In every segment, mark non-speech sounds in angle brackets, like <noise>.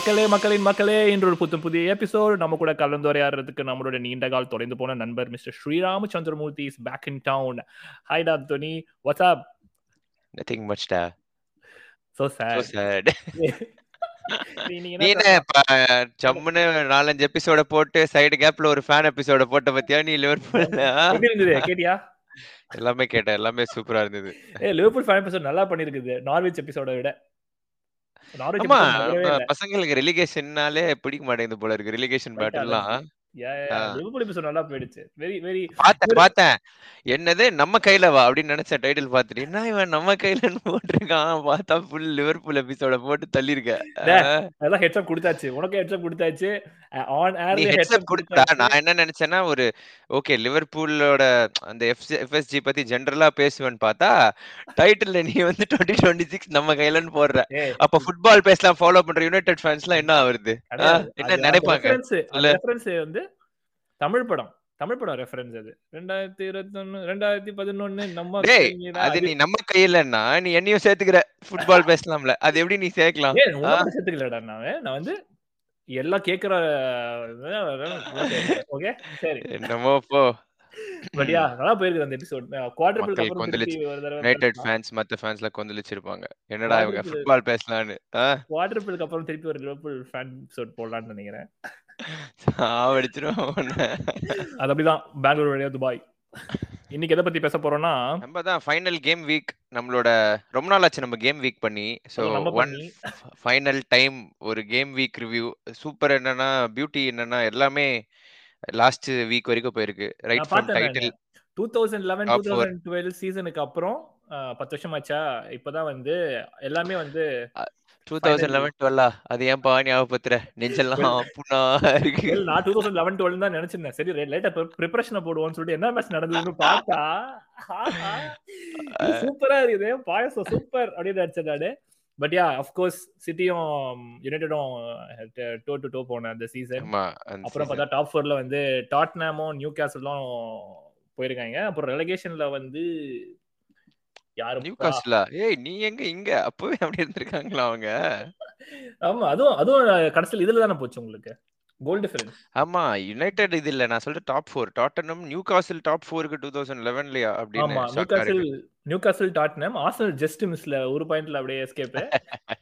மக்களே மக்களின் மக்களே இன்று ஒரு புத்தம் புதிய எபிசோட் நம்ம கூட கலந்துரையாடுறதுக்கு நம்மளோட நீண்ட கால் தொலைந்து போன நண்பர் mister Srirama Chandramurthy is back in town hi டா துனி. வாட்ஸ் அப் நத்திங் மச் டா. சோ சோ சேட் சேட் நீ நீ என்ன என்ன இப்ப ஜம்முன்னு நாலஞ்சு எபிசோட போட்டு சைடு கேப்ல ஒரு ஃபேன் எபிசோட போட்ட பத்தியா? நீ லிவர்பூல் கேட்டியா? எல்லாமே கேட்டேன். எல்லாமே சூப்பரா இருந்தது. ஏ லிவர்பூல் ஃபேன் எபிசோட் நல்லா பண்ணிருக்குது. நார்விச் எபிசோட விட நார்விச் ஆமா எபிசோட் நகரவே நம்ம இல்ல பசங்களுக்கு ரெலிகேஷன்னாலே பிடிக்க மாட்டேங்குது போல இருக்கு. ரெலிகேஷன் பேட்டில்லாம் நல்லா போயிடுச்சு. Very very. பார்த்தேன் பார்த்தேன். என்னது? நம்ம கையில வா அப்படின்னு நினைச்ச டைட்டில் பார்த்துட்டு என்ன இவன் நம்ம கையிலன்னு போட்டிருக்கான்? பார்த்தா ஃபுல் லிவர்பூல் எபிசோட போட்டு தள்ளிருக்க டேய், ஆ. அதெல்லாம் ஹெட்ஸ்அப் கொடுத்தாச்சு. உனக்கு ஹெட்ஸ்அப் கொடுத்தாச்சு. ஆன் நீ ஏர்ல ஹெட்ஸ்அப் ஹெட்ஸ்அப் கொடுத்தா கொடுத்தாச்சு. நான் என்ன நினைச்சேன்னா ஒரு ஓகே லிவர்பூலோட அந்த எஃப் எஃப்எஸ்ஜி பத்தி ஜென்ரலா பேசுவேன்னு பார்த்தா டைட்டில்ல நீ வந்து டுவெண்ட்டி டுவெண்ட்டி சிக்ஸ் நம்ம கையிலன்னு போடுற. அப்ப ஃபுட்பால் பேசலாம் ஃபாலோ பண்ற யுனைடெட் ஃபேன்ஸ்லாம் என்ன? கிடையாது என்ன நினைப்பாங்க? வந்து தமிழ் படம். தமிழ் படம் ரெஃபரன்ஸ் அது. ரெண்டாயிரத்தி இருபத்தொன்னு ரெண்டாயிரத்தி பதினொன்னு நம்ம அது நீ நம்ம கையிலன்னா நீ என்னையும் சேர்த்துக்கிற. ஃபுட்பால் பேசலாம்ல. அது எப்படி நீ சேர்க்கலாம்? சேர்த்துக்கலடா நான். நான் வந்து எல்லாம் கேக்குற ஓகே சரி. என்னமோ போ. பட் யா நல்லா போயிருக்கு அந்த எபிசோட் குவார்டர் கொந்தளிச்சு. ஒரு தடவை யுனைடெட் பண்ணலாம் ஃபேன்ஸ் மத்த ஃபேன்ஸ்ல கொந்தளிச்சிருப்பாங்க. என்னடா இவங்க ஃபுட்பால் பேசலான்னு? ஆ? குவார்டர் அப்புறம் திருப்பி ஒரு லிவர்பூல் ஃபேன் எபிசோட் போடலாம்னு நினைக்கிறேன். சாவடிச்சிரும். அது அப்படிதான். பெங்களூர் வழியா துபாய். இன்னைக்கு எதை பத்தி பேச போறோம்னா? நம்ம தான் ஃபைனல் கேம் வீக் நம்மளோட ரொம்ப நாள் ஆச்சு நம்ம கேம் வீக் பண்ணி. நம்ம ஒன் ஃபைனல் டைம் ஒரு கேம் வீக் ரிவ்யூ சூப்பர் என்னன்னா பியூட்டி என்னன்னா எல்லாமே லாஸ்ட் வீக் வரைக்கும் போயிருக்கு. Right from title two thousand eleven to top four thousand twelve சீசனுக்கு அப்புறம் பத்து வருஷம் ஆச்சா இப்பதான் வந்து எல்லாமே வந்து டூ தௌசண்ட் லெவன் டுவெல்லா அது ஏன்பா ஞாபகப்படுத்துற? நெஞ்செல்லாம் புண்ணா இருக்கு. நான் டூ தௌசண்ட் லெவன் டுவெல் தான் நினைச்சிருந்தேன். சரி லேட்டா ப்ரிப்பரேஷனை போடுவோம்னு சொல்லிட்டு என்ன மேட்ச் நடந்ததுன்னு பார்த்தா சூப்பரா இருக்குது. பாயசம் சூப்பர் அப்படின்னு நினைச்சேன் நானு. பட் யா அஃப்கோர்ஸ் சிட்டியும் யுனைடெடும் டோ டு டோ போன அந்த சீசன் அப்புறம் பார்த்தா டாப் ஃபோர்ல வந்து டாட்னாமும் நியூ கேசலும் போயிருக்காங்க. அப்புறம் ரெலகேஷன்ல வந்து நியூ யாருப்பா காஸ்ட்லா ஏய் நீ எங்க இங்க? அப்பவே அப்படி இருந்திருக்காங்களா அவங்க? ஆமா அதுவும் அதுவும் கடைசியில் இதுல தானே போச்சு உங்களுக்கு? கோல் டிஃபரன்ஸ் ஆமா யுனைடெட் இது இல்ல. நான் சொல்றேன் top four Tottenham Newcastle top ஃபோருக்கு டூ தௌசண்ட் லெவன்லயா அப்படின்னு ஆமா நியூ காசில் நியூ காசில் டாட்னம் ஆர்சனல் ஜஸ்ட் மிஸ்ல ஒரு பாயிண்ட்ல அப்படியே எஸ்கேப்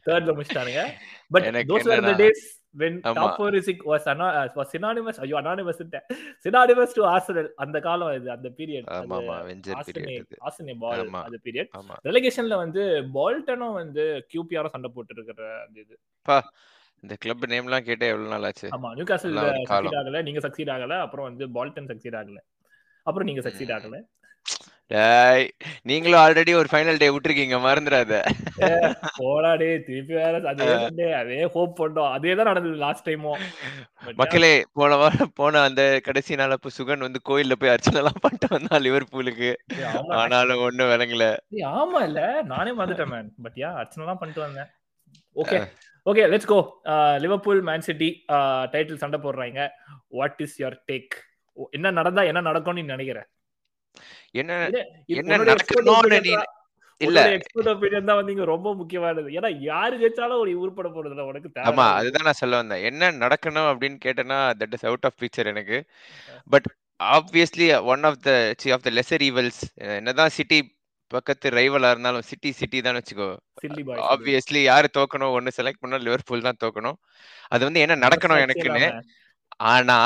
தேர்ட்ல முடிச்சிட்டானுங்க. But those are the days when top four is was was synonymous ஐயோ அனானிமஸ் சினானிமஸ் டு ஆர்சனல் அந்த காலம் இது அந்த பீரியட் ஆமா ஆமா வெஞ்சர் பீரியட் ஆஸ்டனே பால் ஆமா அந்த பீரியட் ஆமா. ரெலகேஷன்ல வந்து பால்டனும் வந்து கியூபிஆரும் சண்டை போட்டு இருக்கிற அந்த இது. இந்த கிளப் நேம்லாம் கேட்டே எவ்வளவு நாள் ஆச்சு? ஆமா நியூ காசில் சக்சீட் ஆகல நீங்க சக்சீட் ஆகல அப்புறம் வந்து பால்டன் சக்சீட் ஆகல. அப்புறம் நீங்க சக்சீட். ஆகல. நீங்களும் ஆல்ரெடி ஒரு ஃபைனல் டே விட்டுருக்கீங்க மறந்துடாத. போடா டேய் திருப்பி வேற அதே அதே ஹோப் பண்ணோம் அதே தான் நடந்தது லாஸ்ட் டைமும் யா மக்களே போன வாரம் போன அந்த கடைசி நாள் அப்ப சுகன் வந்து கோயில்ல போய் அர்ச்சனை எல்லாம் பண்ணிட்டு வந்தான் லிவர்பூலுக்கு ஆனாலும் ஒண்ணும் விளங்கல. ஆமா இல்ல. நானே மறந்துட்டேன் மேன் பட் யா அர்ச்சனைலாம் பண்ணிட்டு வந்தேன். Okay okay let's go Liverpool Man City title சண்டை போடுறாங்க. வாட் இஸ் யுவர் டேக் என்ன நடந்தா என்ன நடக்கும்னு நீ நினைக்கிற? என்ன என்ன நடக்கணும்னு நீ இல்ல. எக்ஸ்பர்ட் ஒப்பீனியன் தான் வந்து இங்க ரொம்ப முக்கியமானது. ஏன்னா யாரு ஜெயிச்சாலும் ஒரு உருப்பட போறதுல உனக்கு ஆமா அதுதான் நான் சொல்ல வந்தேன். என்ன நடக்கணும் அப்படின்னு கேட்டேன்னா that is out of picture எனக்கு. But obviously one of the see of the lesser evils என்னதான் சிட்டி பக்கத்து ரைவலா இருந்தாலும் சிட்டி சிட்டி தான் வச்சுக்கோ. ஆப்வியஸ்லி யாரு தோக்கணும்? ஒன்னு செலக்ட் பண்ணா லிவர்பூல் தான் தோக்கணும். அது வந்து என்ன நடக்கணும் எனக்குன்னு ஆனா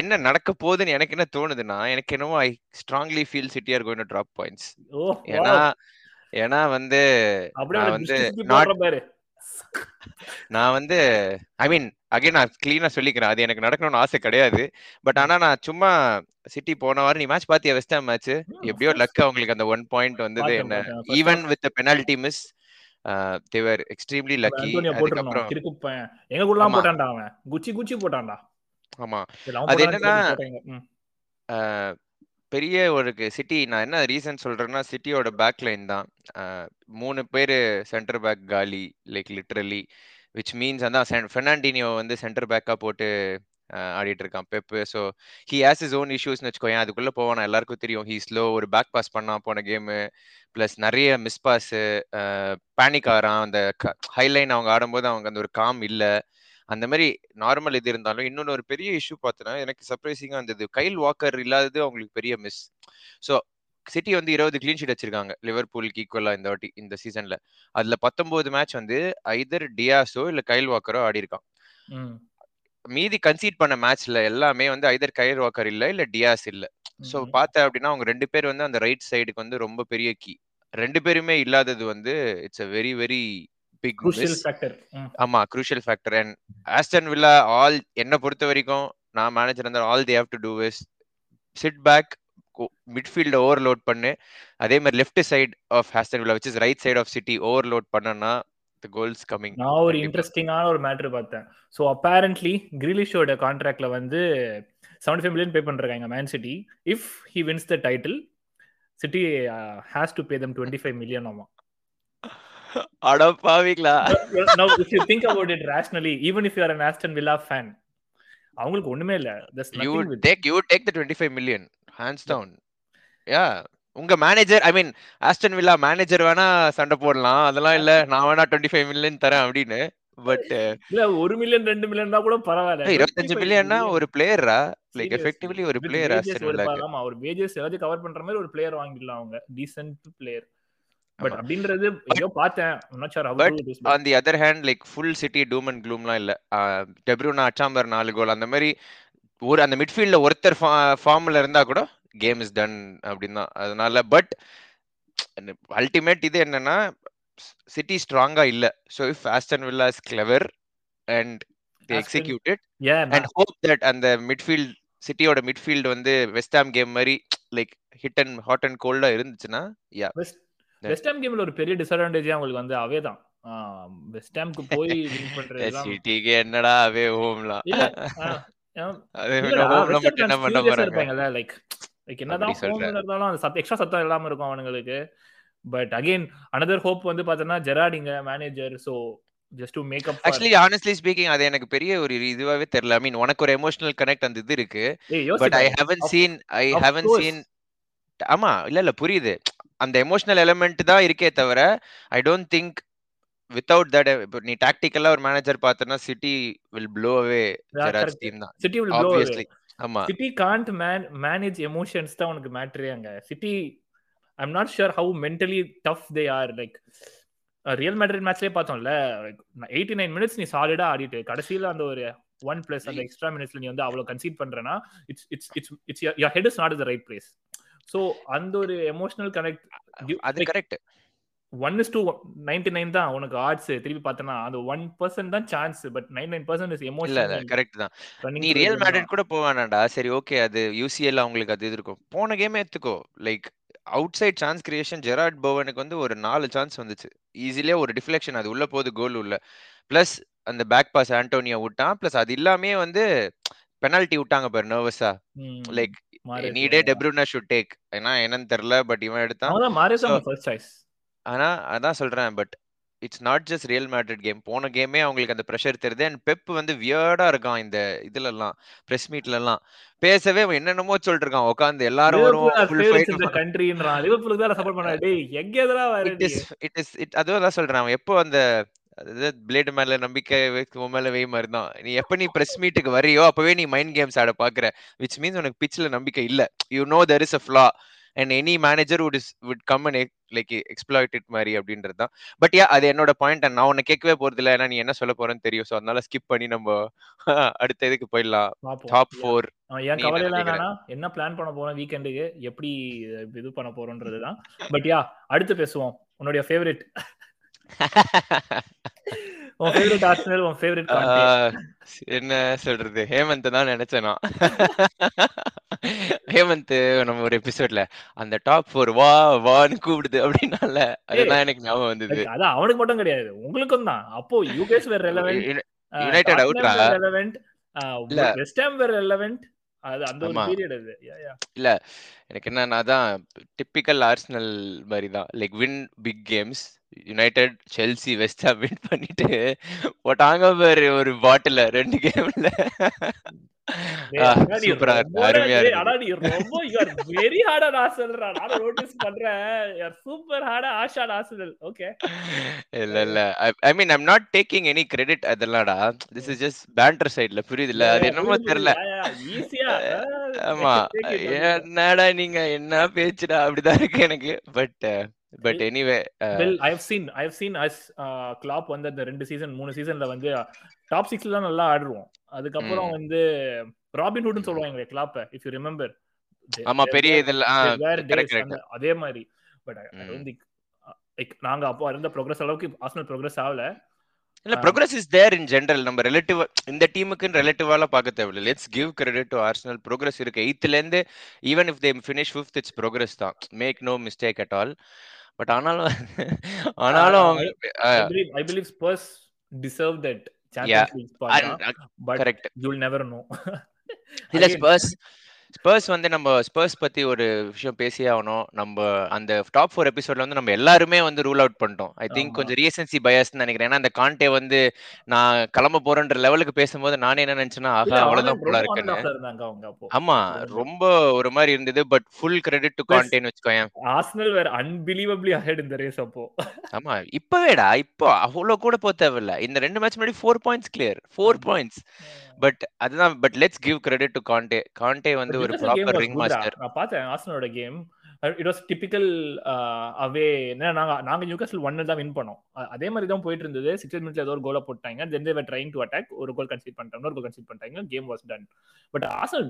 என்ன நடக்க போகுதுன்னு எனக்கு என்ன தோணுதுன்னா எனக்கு என்னவோ I strongly feel City are going to drop points ஏன்னா ஏன்னா வந்து நான் வந்து நான் வந்து ஐ மீன் அகைன் நான் கிளீனா சொல்லிக்கிறேன். அது எனக்கு நடக்கணும்னு ஆசை கிடையாது. பட். ஆனா நான் சும்மா சிட்டி போன வாரம் நீ மேட்ச் பாத்தியா வெஸ்ட் ஹாம் மேட்ச் எப்படியோ. லக் அவங்களுக்கு அந்த ஒன் பாயிண்ட் வந்தது என்ன. Even with penalty miss they were extremely lucky அதுக்கப்புறம் எங்க ஆமா. போட்டான்டா அவன்? குச்சி குச்சி போட்டான்டா. ஆமா. அது என்னன்னா பெரிய ஒரு சிட்டி நான் என்ன ரீசன் சொல்றேன்னா சிட்டியோட பேக் லைன் தான். மூணு பேர் சென்டர் பேக் காலி லைக் லிட்ரலி விச் மீன்ஸ் அதான் ஃபெர்னாண்டினியோ வந்து சென்டர் பேக்கா போட்டு ஆடிட்டு இருக்கான். Pep so he has is own இஷ்யூஸ்னு வச்சுக்கோயேன். அதுக்குள்ள போவானா. எல்லாருக்கும் தெரியும். ஹீ ஸ்லோ ஒரு பேக் பாஸ் பண்ணான் போன கேமு ப்ளஸ் நிறைய மிஸ் பாஸ் பேனிக் ஆகிறான் அந்த ஹைலைன் அவங்க ஆடும்போது அவங்க அந்த ஒரு காம் இல்லை. அந்த மாதிரி நார்மல் இது இருந்தாலும் இன்னொன்னு ஒரு பெரிய இஷ்யூ பார்த்தனா எனக்கு சர்ப்ரைசிங்கா இருந்தது. கைல் வாக்கர் இல்லாதது அவங்களுக்கு பெரிய மிஸ் ஸோ சிட்டி வந்து இருபது கிளீன் ஷீட் வச்சிருக்காங்க. லிவர்பூலுக்கு ஈக்குவலா இந்த வாட்டி இந்த சீசன்ல அதுல பத்தொன்பது மேட்ச் வந்து ஐதர் டியாஸோ இல்ல கைல் வாக்கரோ ஆடி இருக்கான். ம், மீதி கன்சீட் பண்ண மேட்ச்ல எல்லாமே வந்து ஐதர் கைல் வாக்கர் இல்ல இல்ல டியாஸ் இல்ல. ம். பார்த்த அப்படின்னா அவங்க ரெண்டு பேர் வந்து அந்த ரைட் சைடுக்கு வந்து ரொம்ப பெரிய கீ ரெண்டு பேருமே இல்லாதது வந்து it's a very very big ஆமா crucial factor and Aston Villa all என்ன பொறுத்த வரைக்கும் நான் மேனேஜர் இருந்தால் all they have to do is sit back மிட்ஃபீல்ட overload பண்ணு. அதே மாதிரி left side of Aston Villa which is right side of City overload பண்ணனா த கோல்ஸ் கமிங் நான் ஒரு இன்ட்ரெஸ்டிங்கான ஒரு மேட்ரு பார்த்தேன். ஸோ அப்பேரண்ட்லி கிரிலிஷோட கான்ட்ராக்ட்ல வந்து செவன்டி ஃபைவ் மில்லியன் பே பண்றாங்க Man City if he wins the title City has to pay them twenty five million ஆமா now if you think about it rationally even if you are an Aston Villa fan அவங்களுக்கு ஒண்ணுமே இல்ல. Take you take the twenty five million hands down yeah உங்க manager I mean Aston Villa manager வேணா சண்டை போடலாம். அதெல்லாம் இல்ல. நான் வேணா டுவெண்ட்டி ஃபைவ் மில்லியன் தரேன் அப்படின்னு. பட் <laughs> இல்ல ஒரு மில்லியன் ரெண்டு மில்லியன் தான் கூட பரவாயில்ல. இருபத்தஞ்சு 25 மில்லியன்னா million. ஒரு பிளேயரா லைக். எஃபெக்டிவ்லி ஒரு பிளேயர் ஆஸ்டன் வில்லாக்கு ஒரு வேஜஸ் எல்லாத்தையும் கவர் பண்ற மாதிரி ஒரு பிளேயர் வாங்கிடலாம் அவங்க. Decent player but. அப்படின்றது ஏதோ பார்த்தேன். On the hand like full City doom and க்ளூம்லாம் இல்ல. டெப்ரூனா அச்சாம்பர் நாலு கோல் அந்த மாதிரி ஒரு அந்த மிட்ஃபீல்ட்ல ஒருத்தர் ஃபார்ம்ல இருந்தா கூட கேம் இஸ் டன் அப்படின்னு தான் அதனால பட் அல்டிமேட் இது என்னன்னா சிட்டி ஸ்ட்ராங்கா இல்ல. So if Aston Villa is clever and the Aston- execute it yeah and hope that அந்த மிட்ஃபீல்ட் சிட்டியோட மிட்ஃபீல்ட் வந்து வெஸ்டாம் கேம் மாதிரி like hit and hot and கோல்டா இருந்துச்சுன்னா யா வெஸ்ட் ஹாம் கேம்ல ஒரு பெரிய டிஸ்அட்வான்டேஜ் அவங்களுக்கு வந்து அவே தான்? வெஸ்ட் ஹாம்க்கு போய் வின் பண்றது சிட்டிக்கு என்னடா அவே ஹோம்லாம் லைக் லைக் என்னதான் இருந்தாலும் அந்த எக்ஸ்ட்ரா சத்தம் இல்லாம இருக்கும் அவனுங்களுக்கு. பட் அகைன் அனதர் ஹோப் வந்து பார்த்தோன்னா ஜெராடிங்க manager so just to make up actually honestly speaking அது எனக்கு பெரிய ஒரு இதுவாவே தெரியல. ஐ மீன் உனக்கு ஒரு எமோஷனல் கனெக்ட் அந்த இது இருக்கு. But I haven't seen I haven't. Seen ஆமா இல்ல இல்ல புரியுது. அந்த எமோஷனல் எலிமெண்ட் தான் இருக்கே தவிர I don't think without that இப்போ நீ டாக்டிக்கலா ஒரு மேனேஜர் பார்த்தனா City will blow away Gerrard team தான். சிட்டி வில் ப்ளோ ஆப்வியஸ்லி ஆமா. City can't man manage emotions தான் உனக்கு மேட்ரே அங்க City I'm not sure how mentally tough they are like Real Madrid மேட்ச்லயே பார்த்தோம்ல எயிட்டி நைன் மினிட்ஸ் நீ சாலிடா ஆடிட்டு கடைசியில அந்த ஒரு ஒன் பிளஸ் அந்த எக்ஸ்ட்ரா மினிட்ஸ்ல நீ வந்து அவ்வளவு கன்சீட் பண்றேன்னா it's it's it's it's your head is not the right place so அந்த ஒரு எமோஷனல் கனெக்ட் அது correct one is to ninety nine தான் உனக்கு ஆர்ட்ஸ் திருப்பி பார்த்தனா அந்த ஒன் பர்சன்ட் தான் chance but nine nine percent is இல்ல எமோஷன் இல்ல கரெக்ட் தான். நீ ரியல் மேட்ரிட் கூட போவானாடா சரி ஓகே அது யூசிஎல் அவங்களுக்கு அது இது இருக்கும். போன கேமே எடுத்துக்கோ. Like outside chance creation Gerrard பவனுக்கு வந்து ஒரு நாலு சான்ஸ் வந்துச்சு. ஈஸிலியே ஒரு டிஃப்ளெக்ஷன் அது உள்ள போகுது கோல் உள்ள. பிளஸ் அந்த பேக் பாஸ் ஆண்டோனியா விட்டான். பிளஸ் அது இல்லாமே வந்து பெனால்ட்டி விட்டாங்க பாரு நர்வஸா லைக் நீடே டெப்ரூனா ஷுட் டேக் ஏன்னா என்னன்னு தெரியல பட் இவன் எடுத்தான் ஃபர்ஸ்ட் சாய்ஸ் ஆனா அதான் சொல்றேன் but it's not just Real Madrid game போன கேமே அவங்களுக்கு அந்த ப்ரெஷர் தெரியுது. அண்ட் பெப் வந்து வியர்டா இருக்கான் இந்த இதுல எல்லாம் பிரஸ் மீட்ல எல்லாம் பேசவே அவன் என்னென்னமோ சொல்லிட்டு இருக்கான் உட்காந்து எல்லாரும் வருவோம் கண்ட்ரின்றான் லிவர்பூலுக்கு தான் சப்போர்ட் பண்ணா டேய் எங்க எதரா வர it is it is it அதுவும் தான் சொல்றேன். அவன் எப்போ அந்த பிளேடு மேல நம்பிக்கை உன் மேல வை மாதிரி தான் நீ எப்ப நீ பிரஸ் மீட்டுக்கு வரியோ அப்பவே நீ மைண்ட் கேம்ஸ் ஆட பாக்குற. விச் மீன்ஸ் உனக்கு பிச்சில் நம்பிக்கை இல்ல. You know there is a flaw and any manager would is would come and like exploit it மாதிரி அப்படின்றது தான் பட் யா அது என்னோட பாயிண்ட் நான் உன்னை கேட்கவே போறது இல்லை ஏன்னா நீ என்ன சொல்ல போறேன்னு தெரியும். ஸோ அதனால ஸ்கிப் பண்ணி நம்ம <laughs> அடுத்த இதுக்கு போயிடலாம். டாப் ஃபோர் என் கவலையில என்னன்னா என்ன பிளான் பண்ண போறோம் வீக்கெண்டுக்கு எப்படி இது பண்ண போறோம்ன்றது தான் பட் யா அடுத்து பேசுவோம். உன்னுடைய ஃபேவரட் <laughs> உன் ஃபேவரட் ஆர்சனல் உன் ஃபேவரட் என்ன சொல்றது? ஹேமந்த் தான் நினைச்சேன் நான். ஹேமந்த் நம்ம ஒரு எபிசோட்ல அந்த டாப் ஃபோர் வா வான்னு கூப்பிடுது அப்படின்னால அதுதான் எனக்கு ஞாபகம் வந்தது. அதான் அவனுக்கு மட்டும் கிடையாது உங்களுக்கும் தான். அப்போ யூகேஸ் வேற ரெலவென்ட் யுனைடெட் அவுட்ரா ரெலவென்ட் வெஸ்ட் ஹாம் வேற ரெலவென்ட் அது அந்த ஒரு பீரியட் அது. இல்ல எனக்கு என்னன்னா அதான் டிப்பிக்கல் ஆர்சனல் மாதிரி தான் like win big games United Chelsea Vesta win பண்ணிட்டு போட்டாங்க பாரு ஒரு பாட்டில ரெண்டு கேம்ல சூப்பரா அருமையா இருக்கு அடா நீ ரொம்ப you are very hard on Arsenal டா. நானும் notice பண்றேன். You are super hard on Ash on Arsenal. Okay. இல்ல இல்ல I mean I'm not taking any credit அதெல்லாம்டா this is just banter சைடுல அது yeah, என்னமோ தெரியல ஆ, ஆமா. என்னடா நீங்க என்ன பேச்சுடா அப்படிதான் இருக்கு எனக்கு but but anyway I have seen I have seen us uh, Klopp வந்து அந்த ரெண்டு சீசன் மூணு சீசன்ல வந்து டாப் சிக்ஸ்ல தான் நல்லா ஆடுவோம் அதுக்கப்புறம். வந்து ராபின் ஹுட்னு சொல்லுவாங்க கிளாப்ப இஃப் யூ ரிமெம்பர் ஆமா பெரிய இதெல்லாம் அதே மாதிரி. But I. Don't think like நாங்க அப்போ இருந்த ப்ரோக்ரஸ் அளவுக்கு ஆர்சனல் ப்ரோக்ரஸ் ஆகல. இல்ல. Progress is there in general நம்ம ரிலேட்டிவ் இந்த டீமுக்குன்னு ரிலேட்டிவால பார்க்க தேவையில்ல. Let's give credit to Arsenal progress இருக்கு. எயித்துல இருந்து even if they finish fifth it's progress தான். Make no mistake at all but ஆனாலும் <laughs> ஆனாலும் I believe Spurs deserve that Champions League spot but you will never know இல்ல Spurs Spurs வந்து நம்ம spruce பத்தி ஒரு விஷயம் பேசியே ஆகணும். நம்ம அந்த டாப் ஃபோர் எபிசோட்ல வந்து நம்ம எல்லாருமே வந்து ரூல் அவுட் பண்ணிட்டோம். I think. கொஞ்சம் ரீசன்சி பயஸ்னு நினைக்கிறேன். ஏன்னா அந்த கான்டே வந்து நான் கிளம்ப போறேன்ற லெவலுக்கு பேசும்போது நானே என்ன நினைச்சேன்னா ஆஹா அவ்வளவுதான் போல இருக்குன்னு. ஆமா ரொம்ப ஒரு மாதிரி இருந்தது. பட் ஃபுல் கிரெடிட் டு கான்டேன்னு வச்சுக்கோயேன். ஆர்சனல் வேற அன்பிலீவபிளி அஹெட் இந்த ரேஸ் அப்போ. ஆமா இப்பவேடா இப்போ அவ்வளவு கூட போக தேவையில்ல. இந்த ரெண்டு மேட்ச் முன்னாடி four points clear four points but அதுதான் but let's give credit to Conte Conte வந்து ஒரு ப்ராப்பர் ரிங் மாஸ்டர் நான் பார்த்தேன் ஆர்சனலோட game it was typical away என்ன நாங்க நாங்க நியூகாஸ்ல் ஒன்னு தான் வின் பண்ணோம். அதே மாதிரி தான் போயிட்டு இருந்தது. சிக்ஸ் மினிட்ஸ்ல ஏதோ ஒரு கோலை போட்டாங்க. Then they were trying to attack ஒரு கோல் கன்சீட் பண்ணிட்டாங்க. ஒரு கோல் கன்சீட் பண்ணிட்டாங்க. Game was done but Arsenal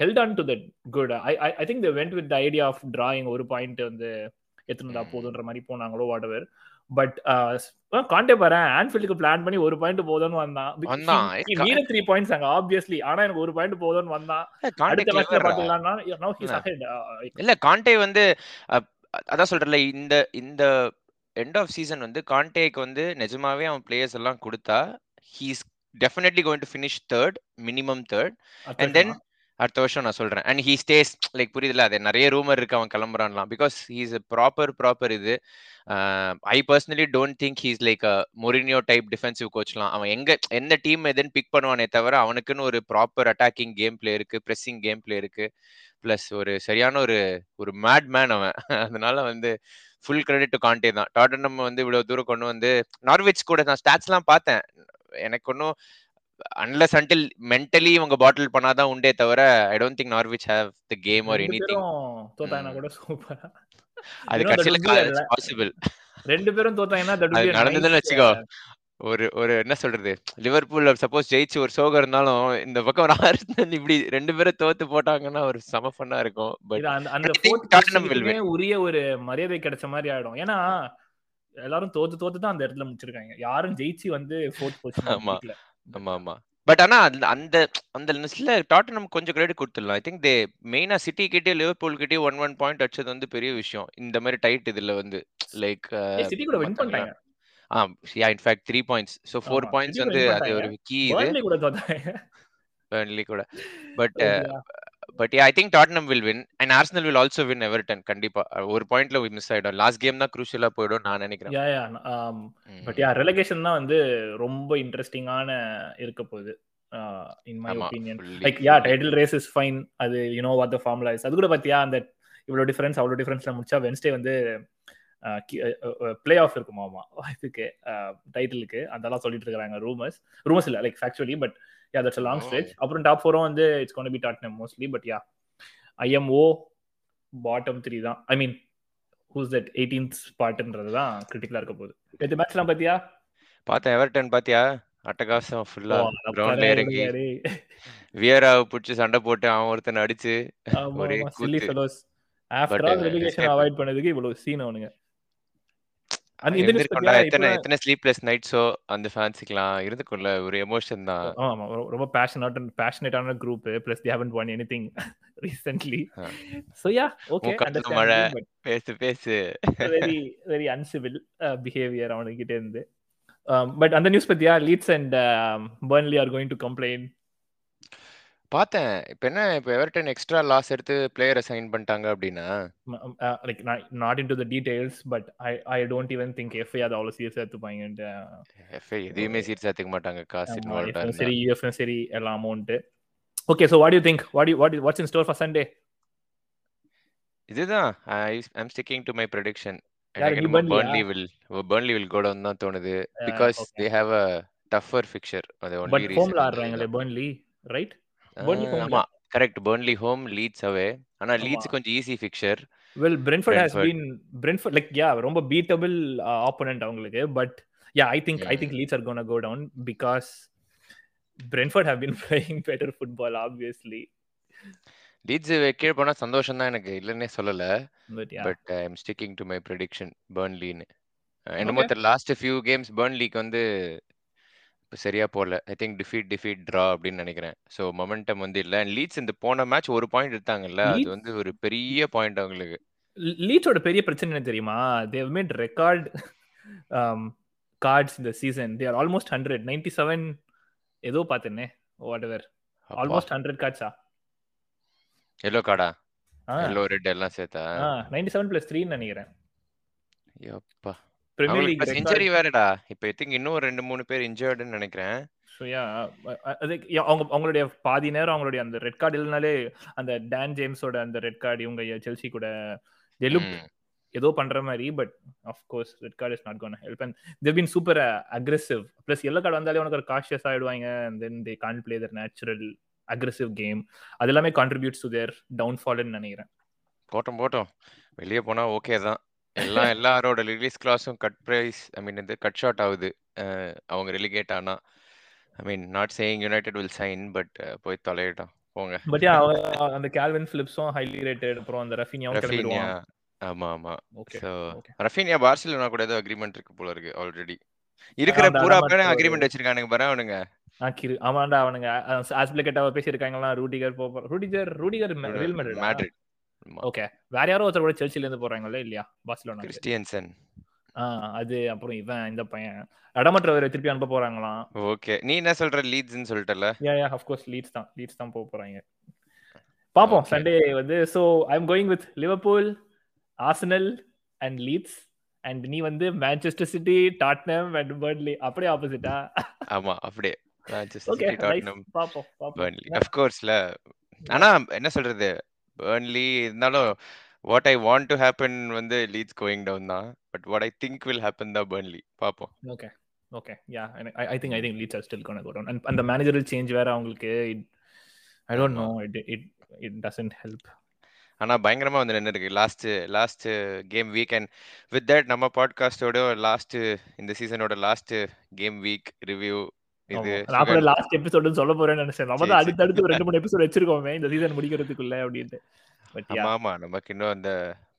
held on to that good I I think they went with the idea of drawing ஒரு பாயிண்ட் வந்து எத்தனை. போதுன்ற மாதிரி போனாங்களோ வாட் எவர் பட் காண்டே பாரு ஆன்ஃபீல்டுக்கு பிளான் பண்ணி ஒரு பாயிண்ட் போதும்னு வந்தான். நீட த்ரீ பாயிண்ட்ஸ் அங்க ஆப்வியஸ்லி ஆனா எனக்கு ஒரு பாயிண்ட் போதும்னு வந்தான். அடுத்த மேட்ச்ல. பாத்துக்கலாம்னா இல்ல கான்டே வந்து அதான் சொல்றேன்ல இந்த இந்த எண்ட் ஆஃப் சீசன் வந்து கான்டேக்கு வந்து நிஜமாவே அவன் பிளேயர்ஸ் எல்லாம் கொடுத்தா he's definitely going to finish third minimum third and then அடுத்த வருஷம் நான் சொல்றேன். அண்ட் ஹீ ஸ்டேஸ் லைக் புரியுதுல? அது நிறைய ரூமர் இருக்கு அவன் கிளம்புறான்லாம். Because he's a proper proper இது. I personally don't think he's like a Mourinho type defensive கோச்லாம் அவன் எங்க எந்த டீம் எதுன்னு பிக் பண்ணுவானே தவிர அவனுக்குன்னு ஒரு ப்ராப்பர் அட்டாக்கிங் கேம் பிளே இருக்கு ப்ரெஸ்ஸிங் கேம் பிளே இருக்கு. ப்ளஸ் ஒரு சரியான ஒரு ஒரு மேட் மேன் அவன். அதனால வந்து ஃபுல் கிரெடிட் டு காண்டே தான். டாட்டன் நம்ம வந்து இவ்வளவு தூரம் கொண்டு வந்து நார்வெஜ் கூட நான் ஸ்டாட்ஸ்லாம் பார்த்தேன். எனக்கு ஒன்றும் அன்லஸ் அன்டில் மென்டலி இவங்க பாட்டில் பண்ணாதான் உண்டே தவிர I don't think Norwich have the game or anything தோத்தாங்கன்னா கூட சூப்பர் அது a- பாசிபிள் ரெண்டு பேரும் தோத்தாங்கன்னா a நடந்ததுன்னு வச்சுக்கோ. uh, ஒரு ஒரு என்ன சொல்றது? லிவர்பூல் சப்போஸ் ஜெயிச்சு ஒரு சோகம் இருந்தாலும் இந்த பக்கம் ஒரு ஆர்சனல் இப்படி ரெண்டு பேரும் தோத்து போட்டாங்கன்னா ஒரு செம ஃபன்னா இருக்கும். பட் அந்த உரிய ஒரு மரியாதை கிடைச்ச மாதிரி ஆயிடும். ஏன்னா எல்லாரும் தோத்து தோத்து தான் அந்த இடத்துல முடிச்சிருக்காங்க. யாரும் ஜெயிச்சு வந்து ஃபோர்த் ஆமா. ஆமா ஆமா. பட் ஆனா அந்த அந்த லிஸ்ட்ல டாட்டனம் கொஞ்சம் கிரெடிட் கொடுத்துடலாம். ஐ திங்க் தே மெயினா சிட்டி கிட்டே லிவர்பூல் கிட்டே ஒன் ஒன் பாயிண்ட் அடிச்சது வந்து பெரிய விஷயம். இந்த மாதிரி டைட் இதுல வந்து லைக் சிட்டி கூட வின் பண்ணிட்டாங்க. ஆ yeah in fact three points so four points வந்து அது ஒரு கீ இது. கூட Burnley கூட. But. <laughs> But I think Tottenham will win and Arsenal will also win Everton கண்டிப்பா. ஒரு பாயிண்ட்ல மிஸ் ஆயிடும். லாஸ்ட் கேம் தான் குரூஷியலா போயிடும் நான் நினைக்கிறேன். பட் யா ரெலகேஷன் தான் வந்து ரொம்ப இன்ட்ரெஸ்டிங்கான இருக்க போகுது. In my opinion like yeah. Title race is fine அது you know what the formula is அது கூட பாத்தியா அந்த இவ்வளவு டிஃபரன்ஸ் அவ்வளவு டிஃபரன்ஸ்ல முடிச்சா வென்ஸ்டே வந்து பிளே ஆஃப் இருக்குமாமா? <laughs> இதுக்கு டைட்டிலுக்கு அதெல்லாம் சொல்லிட்டு இருக்காங்க ரூமர்ஸ் ரூமர்ஸ் இல்ல like factually but yeah that's long. Stretch அப்புறம் டாப் ஃபோரும் வந்து it's gonna be Tottenham mostly but yeah IMO bottom three தான். I mean who's that eighteenth ஸ்பாட்ன்றது தான் கிரிட்டிக்கலா இருக்க போகுது. நேற்று மேட்ச்லாம் பாத்தியா? பார்த்தேன். எவர்டன் பாத்தியா? அட்டகாசம் ஃபுல்லா கிரவுண்ட்ல இறங்கி. வியராவை பிடிச்சி சண்டை போட்டு அவன் ஒருத்தனை அடிச்சு ஒரே uh, relegation escape. avoid பண்ணதுக்கு இவ்வளவு scene அவனுங்க. அந்த இந்த news இருந்திருக்கும்டா பத்தியா? எத்தனை ஸ்லீப்லெஸ் நைட்ஸோ அந்த ஃபேன்ஸுக்குலாம் இருந்துக்கும்ல ஒரு எமோஷன் தான் ஆமா, ரொம்ப- group. Plus they haven't won anything recently. Ah. So yeah, okay, மூக்காத்துல understandable, மழை. பேசு பேசு very, very uncivil, uh, behavior அவனுக்கிட்ட இருந்து. Um, but அந்த நியூஸ் பத்தியா Leeds and Burnley are going to complain பார்த்தேன். இப்ப என்ன இப்ப எவர்டன் எக்ஸ்ட்ரா லாஸ் எடுத்து பிளேயர சைன் பண்ணிட்டாங்க அப்படின்னா? Like not into the details but I I don't even think FA அது அவ்வளவு சீரியஸா எடுத்துப்பாங்கன்ட்டு எஃப்ஏ எதையுமே சீரியஸா எடுத்துக்க மாட்டாங்க. காசு இருந்தா. சரி யூஎஃப்எம் சரி எல்லாம் amount okay so what you think what you what what's in store for Sunday இதுதான் I I'm sticking to my prediction. Burnley will Burnley will go down தான் தோணுது. Because they have a tougher fixture. அது only but ஹோம்ல reason ஆடுறாங்களே. Burnley right Burnley ஆமா. Correct. Burnley home, Leeds away. ஆனா Leeds கொஞ்சம் easy fixture. Well Brentford has been Brentford like yeah ரொம்ப beatable opponent அவங்களுக்கு but yeah I think I think. Leeds are gonna go down because Brentford have been playing better football obviously Leeds கீழ போனா சந்தோஷம் தான் எனக்கு. இல்லன்னே சொல்லல. But I am sticking to my prediction பர்ன்லின்னு. என்னமோ தெரியல லாஸ்ட் ஃபியூ கேம்ஸ் பர்ன்லிக்கு வந்து சரியா போல. I think defeat defeat draw அப்படின்னு நினைக்கிறேன். ஸோ மொமெண்டம் வந்து இல்ல. லீட்ஸ் இந்த போன மேட்ச் ஒரு பாயிண்ட் எடுத்தாங்கல்ல. அது வந்து ஒரு பெரிய பாயிண்ட் அவங்களுக்கு. லீட்ஸோட பெரிய பிரச்சனை என்ன தெரியுமா தேவ் மேட் ரெக்கார்ட் கார்ட்ஸ் இந்த season they are almost hundred ninety seven ஏதோ பார்த்தேனே வாட் எவர்! ஆல்மோஸ்ட் ஹண்ட்ரட் கார்ட்ஸா எல்லோ கார்டா? எல்லோ, ரெட் எல்லாம் சேர்த்தா? நைன்டி செவன் பிளஸ் த்ரீன்னு நினைக்கிறேன் யப்பா! பிரீமியர் லீக் இன்ஜரி வேறடா. இப்ப ஐ திங்க் இன்னும் 2, 3 பேர் இன்ஜர்டுன்னு நினைக்கிறேன். அது அவங்க அவங்களுடைய பாதி நேரம் அவங்களுடைய அந்த ரெட் கார்டு இல்லைனாலே அந்த டான் ஜேம்ஸோட அந்த ரெட் கார்டு இவங்க செல்சி கூட தே லுக் ம். ஏதோ பண்ற மாதிரி but of course red card is not gonna help and they've been super aggressive plus yellow card வந்தாலே உனக்கு ஒரு காஷியஸ் ஆயிடுவாங்க and then they can play their natural aggressive game அது எல்லாமே கான்ட்ரிபியூட்ஸ் டு தேர் டவுன்ஃபால்னு நினைக்கிறேன் போட்டும், போட்டும். வெளிய போனா ஓகே தான். எல்லாம் எல்லாரோட ரிலீஸ் கிளாஸும் கட் பிரைஸ் ஐ மீன் இது கட் ஷார்ட் ஆகுது. அவங்க ரெலிகேட் ஆனா. I mean not saying United will sign but போய் தொலையட்டும். போங்க. பட் அந்த கால்வின் பிலிப்ஸும் ஹைலி ரேட்டட் அப்புறம் அந்த ரஃபினியாவும் ரஃபீனியா கிளம்பிடுவான் ஆமா, ஆமா. ஓகே ரஃபீனியா பார்சிலோனா கூட ஏதோ அக்ரீமெண்ட் இருக்கு போல இருக்கு ஆல்ரெடி. இருக்கிற பூரா பேரும் அக்ரீமெண்ட் வச்சிருக்கானுங்க பாரு அவனுங்க. ஆமாண்டா அவனுங்க ஆஸ்பிளேக்கட்டாவை பேசியிருக்காங்களா ரூடிகர் போ ரூடிகர் ரூடிகர் ரியல் மேட்ரிடா. ஓகே வேற யாரோ ஒருத்தர் கூட செல்சில இருந்து போறாங்கல்ல இல்லையா பார்சிலோனாக்கு கிறிஸ்டியன்சன். அது அப்புறம் இவன் இந்த பையன் அடமற்றவரை திருப்பி அனுப்ப போறாங்களாம் ஓகே. நீ என்ன சொல்ற லீட்ஸ்ன்னு சொல்லிட்டல? Yeah yeah of course Leeds தான் லீட்ஸ் தான் போக போறாங்க பாப்போம். சண்டே வந்து so I am going with Liverpool Arsenal and Leeds and நீ வந்து Manchester City Tottenham and Burnley அப்படியே ஆப்போசிட்டா ஆமா, அப்படியே. மான்செஸ்டர் சிட்டி, டாட்னம், பாப்போம் பாப்போம் பர்ன்லி. ஆஃப் கோர்ஸ்ல. ஆனா என்ன சொல்றது? பர்ன்லி இருந்தாலும் what I want to happen வந்து லீட்ஸ் கோயிங் டவுன் தான். But what I think will happen தான் பர்ன்லி. பாப்போம். Okay okay ya I think I think Leeds are still gonna go down and அந்த மேனேஜரல் சேஞ்ச் வேற அவங்களுக்கு I don't. Know it it it doesn't help ஆனா பயங்கரமா வந்து நின்னுருக்கு. Last last game week and with that நம்ம பாட்காஸ்டோட last இந்த சீசனோட லாஸ்ட் கேம் வீக் ரிவ்யூ நான் கூட லாஸ்ட் எபிசோடுன்னு சொல்ல போறேன்னு நினைச்சேன். நம்ம தான். அடுத்தடுத்து ரெண்டு மூணு எபிசோட் வச்சிருக்கோமே இந்த சீசன் முடிக்கிறதுக்குள்ள அப்படின்ட்டு. ஆமா ஆமா நமக்கு இன்னும் அந்த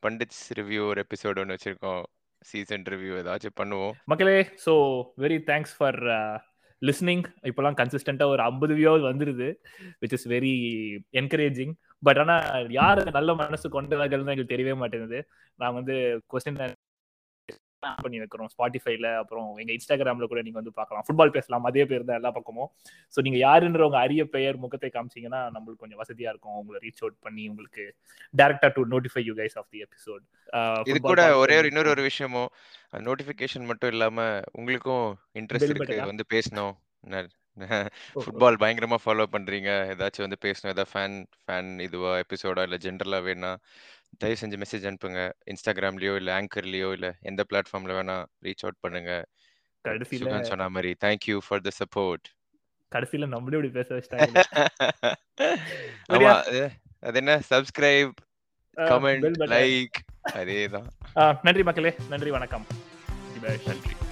பண்டிட்ஸ் ரிவ்யூ ஒரு எபிசோட் ஒன்று வச்சிருக்கோம். சீசன் ரிவ்யூ ஏதாச்சும் பண்ணுவோம். மக்களே so very thanks for listening இப்போலாம் கன்சிஸ்டண்டாக ஒரு ஐம்பது வியூவாவது வந்துருது which is very encouraging but ஆனால் யார் நல்ல மனசு கொண்டவர்கள்னு எங்களுக்கு தெரியவே மாட்டேங்குது. நான் வந்து கொஸ்டின் பண்ணி வைக்கிறோம் ஸ்பாட்டிஃபைல அப்புறம் எங்க இன்ஸ்டாகிராம்ல கூட நீங்க வந்து பார்க்கலாம். ஃபுட்பால் பேசலாம் அதே பேர் தான் எல்லா பக்கமும். ஸோ நீங்க யாருன்ற உங்க அரிய பெயர் முகத்தை காமிச்சீங்கன்னா நம்மளுக்கு கொஞ்சம் வசதியா இருக்கும். உங்களை ரீச் அவுட் பண்ணி உங்களுக்கு டேரக்டா to notify you guys of the episode இது கூட ஒரே ஒரு இன்னொரு ஒரு விஷயமும் நோட்டிபிகேஷன் மட்டும் இல்லாம உங்களுக்கும் இன்ட்ரெஸ்ட் இருக்கு? வந்து பேசணும். ஃபுட்பால் பயங்கரமா ஃபாலோ பண்றீங்க. ஏதாச்சும் வந்து பேசணும். ஏதாவது ஃபேன் ஃபேன் இதுவா எபிசோடா இல்ல ஜென்ரலா வேணா தயவு செஞ்சு மெசேஜ் அனுப்புங்க. இன்ஸ்டாகிராம்லயோ இல்ல ஆங்கர்லயோ இல்ல எந்த பிளாட்ஃபார்ம்ல வேணா ரீச் அவுட் பண்ணுங்க. கடைசியில சொன்ன மாதிரி தேங்க்யூ ஃபார் த சப்போர்ட் கடைசியில நம்மளே இப்படி பேச வச்சிட்டாங்க. <laughs> ஆமா அது என்ன? Subscribe comment. லைக் அதேதான். நன்றி மக்களே. நன்றி வணக்கம். நன்றி.